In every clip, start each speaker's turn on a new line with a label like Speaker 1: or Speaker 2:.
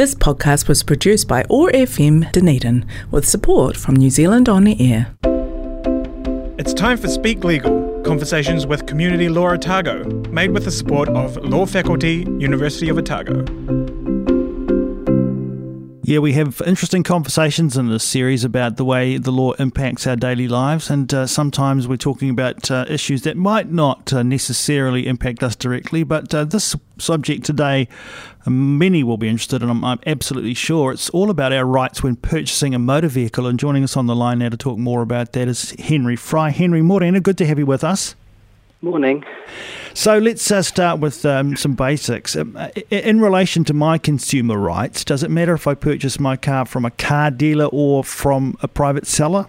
Speaker 1: This podcast was produced by OAR FM Dunedin with support from New Zealand On Air.
Speaker 2: It's time for Speak Legal, conversations with Community Law Otago, made with the support of Law Faculty, University of Otago.
Speaker 3: Yeah, we have interesting conversations in this series about the way the law impacts our daily lives, and uh, sometimes we're talking about uh, issues that might not uh, necessarily impact us directly. But uh, this subject today, many will be interested in. I'm, I'm absolutely sure it's all about our rights when purchasing a motor vehicle. And joining us on the line now to talk more about that is Henry Fry. Henry Morena, good to have you with us.
Speaker 4: Morning.
Speaker 3: So let's uh, start with um, some basics. Um, in relation to my consumer rights, does it matter if I purchase my car from a car dealer or from a private seller?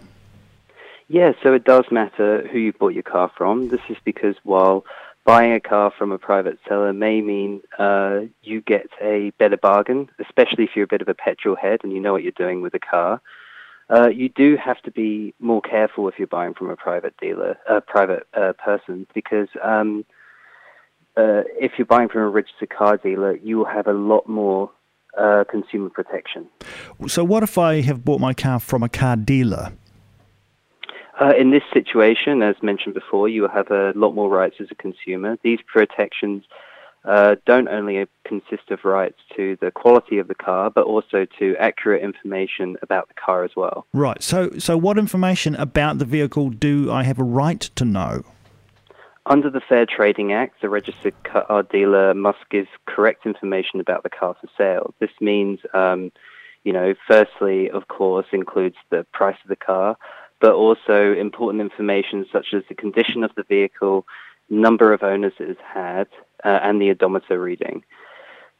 Speaker 4: Yeah, so it does matter who you bought your car from. This is because while buying a car from a private seller may mean uh, you get a better bargain, especially if you're a bit of a petrol head and you know what you're doing with a car. Uh, you do have to be more careful if you're buying from a private dealer, a uh, private uh, person, because um, uh, if you're buying from a registered car dealer, you will have a lot more uh, consumer protection.
Speaker 3: So, what if I have bought my car from a car dealer?
Speaker 4: in this situation, as mentioned before, you will have a lot more rights as a consumer. These protections uh, don't only consist of rights to the quality of the car, but also to accurate information about the car as well.
Speaker 3: Right. So, so what information about the vehicle do I have a right to know?
Speaker 4: Under the Fair Trading Act, the registered car dealer must give correct information about the car for sale. This means, um, you know, firstly, of course, includes the price of the car, but also important information such as the condition of the vehicle, number of owners it has had, uh, and the odometer reading.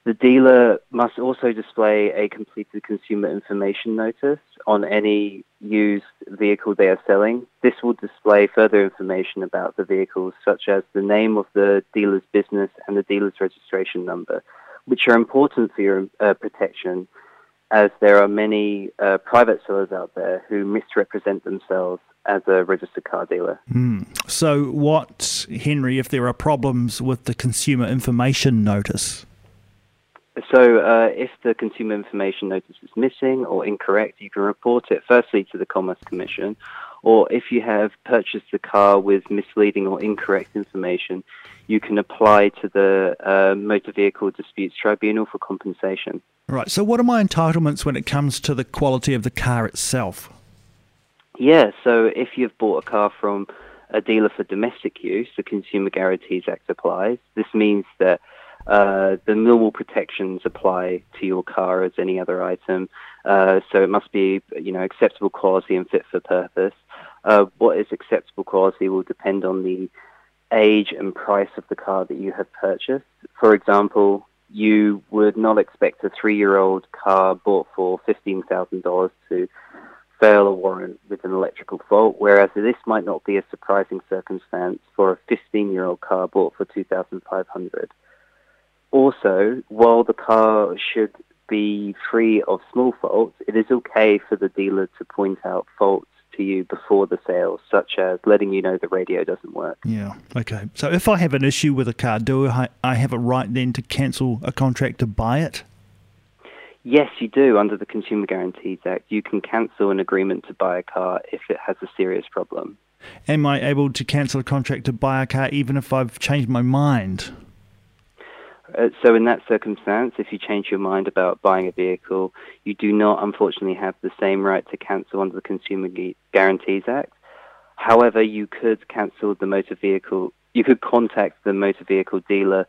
Speaker 4: The dealer must also display a completed consumer information notice on any used vehicle they are selling. This will display further information about the vehicles, such as the name of the dealer's business and the dealer's registration number, which are important for your uh, protection as there are many uh, private sellers out there who misrepresent themselves as a registered car dealer.
Speaker 3: Mm. So, what, Henry, if there are problems with the consumer information notice?
Speaker 4: So, uh, if the consumer information notice is missing or incorrect, you can report it firstly to the Commerce Commission, or if you have purchased the car with misleading or incorrect information, you can apply to the uh, Motor Vehicle Disputes Tribunal for compensation.
Speaker 3: Right. So, what are my entitlements when it comes to the quality of the car itself?
Speaker 4: Yeah, so if you've bought a car from a dealer for domestic use, the Consumer Guarantees Act applies. This means that uh, the normal protections apply to your car as any other item. Uh, so it must be, you know, acceptable quality and fit for purpose. Uh, what is acceptable quality will depend on the age and price of the car that you have purchased. For example, you would not expect a three-year-old car bought for fifteen thousand dollars to fail a warrant with an electrical fault, whereas this might not be a surprising circumstance for a 15 year old car bought for 2500 Also, while the car should be free of small faults, it is okay for the dealer to point out faults to you before the sale, such as letting you know the radio doesn't work.
Speaker 3: Yeah, okay. So if I have an issue with a car, do I, I have a right then to cancel a contract to buy it?
Speaker 4: Yes, you do. Under the Consumer Guarantees Act, you can cancel an agreement to buy a car if it has a serious problem.
Speaker 3: Am I able to cancel a contract to buy a car even if I've changed my mind?
Speaker 4: Uh, so, in that circumstance, if you change your mind about buying a vehicle, you do not, unfortunately, have the same right to cancel under the Consumer Guarantees Act. However, you could cancel the motor vehicle. You could contact the motor vehicle dealer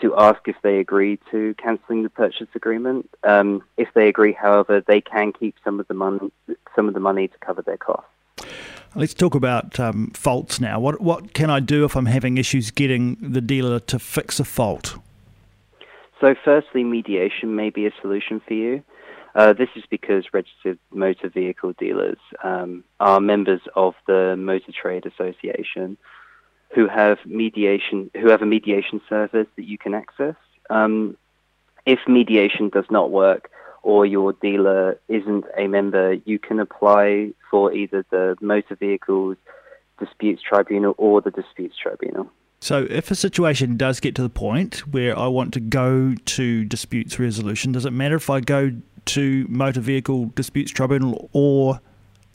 Speaker 4: to ask if they agree to cancelling the purchase agreement. Um, if they agree, however, they can keep some of the money, some of the money to cover their costs.
Speaker 3: Let's talk about um, faults now. What what can I do if I'm having issues getting the dealer to fix a fault?
Speaker 4: So, firstly, mediation may be a solution for you. Uh, this is because registered motor vehicle dealers um, are members of the Motor Trade Association, who have mediation, who have a mediation service that you can access. Um, if mediation does not work or your dealer isn't a member, you can apply for either the Motor Vehicles Disputes Tribunal or the Disputes Tribunal.
Speaker 3: So, if a situation does get to the point where I want to go to disputes resolution, does it matter if I go to Motor Vehicle Disputes Tribunal or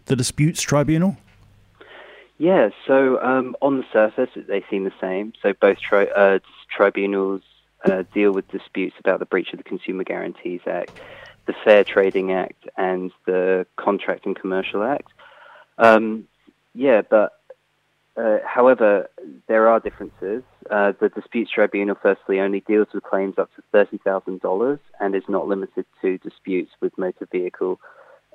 Speaker 3: the Disputes Tribunal?
Speaker 4: Yeah, so um, on the surface, they seem the same. So both tri- uh, tribunals uh, deal with disputes about the breach of the Consumer Guarantees Act, the Fair Trading Act, and the Contract and Commercial Act. Um, yeah, but uh, however, there are differences. Uh, the Disputes Tribunal, firstly, only deals with claims up to $30,000 and is not limited to disputes with motor vehicle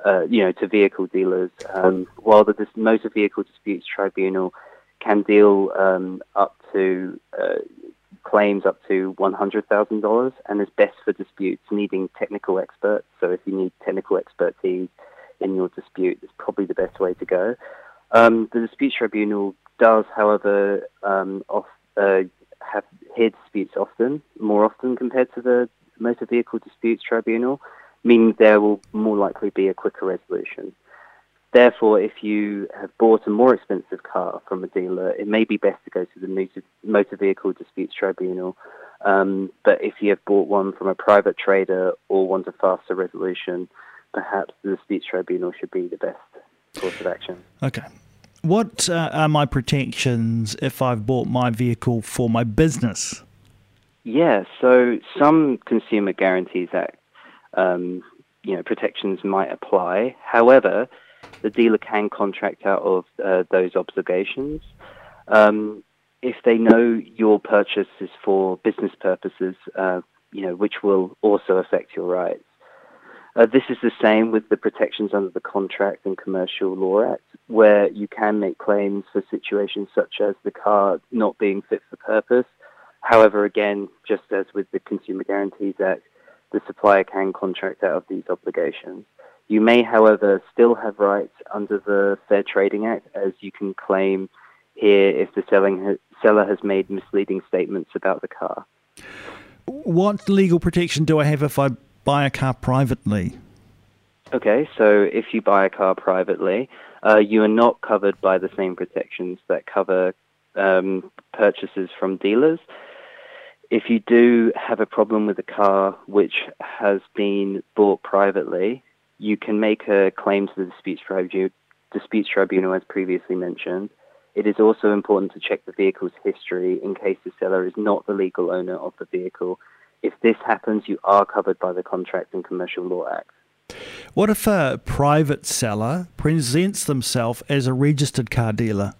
Speaker 4: uh, you know, to vehicle dealers, um, while the Motor Vehicle Disputes Tribunal can deal um, up to uh, claims up to $100,000 and is best for disputes needing technical experts. So if you need technical expertise in your dispute, it's probably the best way to go. Um, the Disputes Tribunal does, however, um, off, uh, have hear disputes often, more often compared to the Motor Vehicle Disputes Tribunal meaning there will more likely be a quicker resolution. Therefore, if you have bought a more expensive car from a dealer, it may be best to go to the Motor Vehicle Disputes Tribunal. Um, but if you have bought one from a private trader or want a faster resolution, perhaps the Disputes Tribunal should be the best course of action.
Speaker 3: Okay. What uh, are my protections if I've bought my vehicle for my business?
Speaker 4: Yeah, so some Consumer Guarantees Act um, you know, protections might apply. However, the dealer can contract out of uh, those obligations. Um, if they know your purchase is for business purposes, uh, you know, which will also affect your rights. Uh, this is the same with the protections under the Contract and Commercial Law Act, where you can make claims for situations such as the car not being fit for purpose. However, again, just as with the Consumer Guarantees Act, the supplier can contract out of these obligations. You may, however, still have rights under the Fair Trading Act, as you can claim here if the selling seller has made misleading statements about the car.
Speaker 3: What legal protection do I have if I buy a car privately?
Speaker 4: Okay, so if you buy a car privately, uh, you are not covered by the same protections that cover um, purchases from dealers if you do have a problem with a car which has been bought privately, you can make a claim to the disputes, tribu- disputes tribunal as previously mentioned. It is also important to check the vehicle's history in case the seller is not the legal owner of the vehicle. If this happens, you are covered by the Contract and Commercial Law Act.
Speaker 3: What if a private seller presents themselves as a registered car dealer?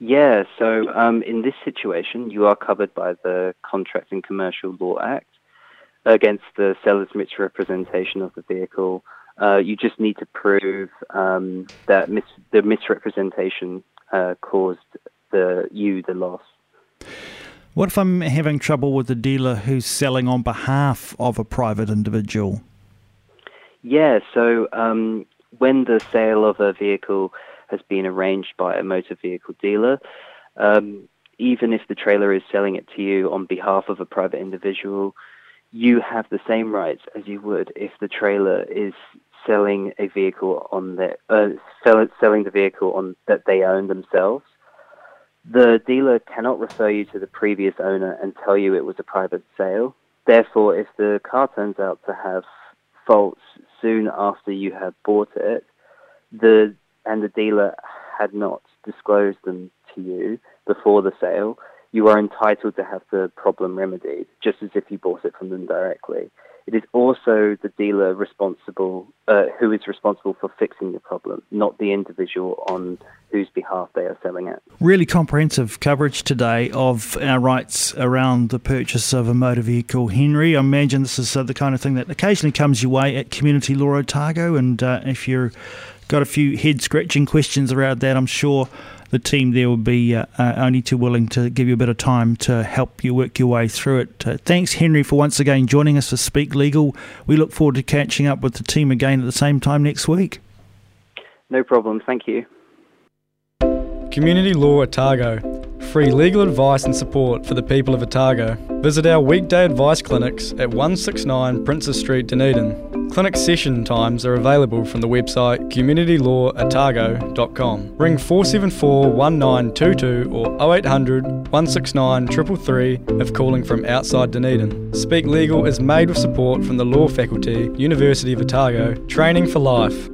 Speaker 4: Yeah, so um, in this situation, you are covered by the Contract and Commercial Law Act against the seller's misrepresentation of the vehicle. Uh, you just need to prove um, that mis- the misrepresentation uh, caused the you the loss.
Speaker 3: What if I'm having trouble with a dealer who's selling on behalf of a private individual?
Speaker 4: Yeah, so um, when the sale of a vehicle has been arranged by a motor vehicle dealer. Um, even if the trailer is selling it to you on behalf of a private individual, you have the same rights as you would if the trailer is selling a vehicle on their uh, sell, selling the vehicle on that they own themselves. The dealer cannot refer you to the previous owner and tell you it was a private sale. Therefore, if the car turns out to have faults soon after you have bought it, the and the dealer had not disclosed them to you before the sale, you are entitled to have the problem remedied, just as if you bought it from them directly. It is also the dealer responsible, uh, who is responsible for fixing the problem, not the individual on whose behalf they are selling it.
Speaker 3: Really comprehensive coverage today of our rights around the purchase of a motor vehicle. Henry, I imagine this is uh, the kind of thing that occasionally comes your way at Community Law Otago, and uh, if you're got a few head scratching questions around that. I'm sure the team there will be uh, uh, only too willing to give you a bit of time to help you work your way through it. Uh, thanks, Henry, for once again joining us for Speak Legal. We look forward to catching up with the team again at the same time next week.
Speaker 4: No problem. Thank you.
Speaker 5: Community Law Otago. Free legal advice and support for the people of Otago. Visit our weekday advice clinics at 169 Princes Street, Dunedin Clinic session times are available from the website communitylawotago.com. Ring 474 1922 or 0800 169 333 if calling from outside Dunedin. Speak Legal is made with support from the Law Faculty, University of Otago, training for life.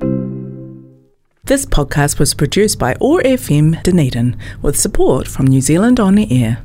Speaker 1: This podcast was produced by OAR FM Dunedin with support from New Zealand On the Air.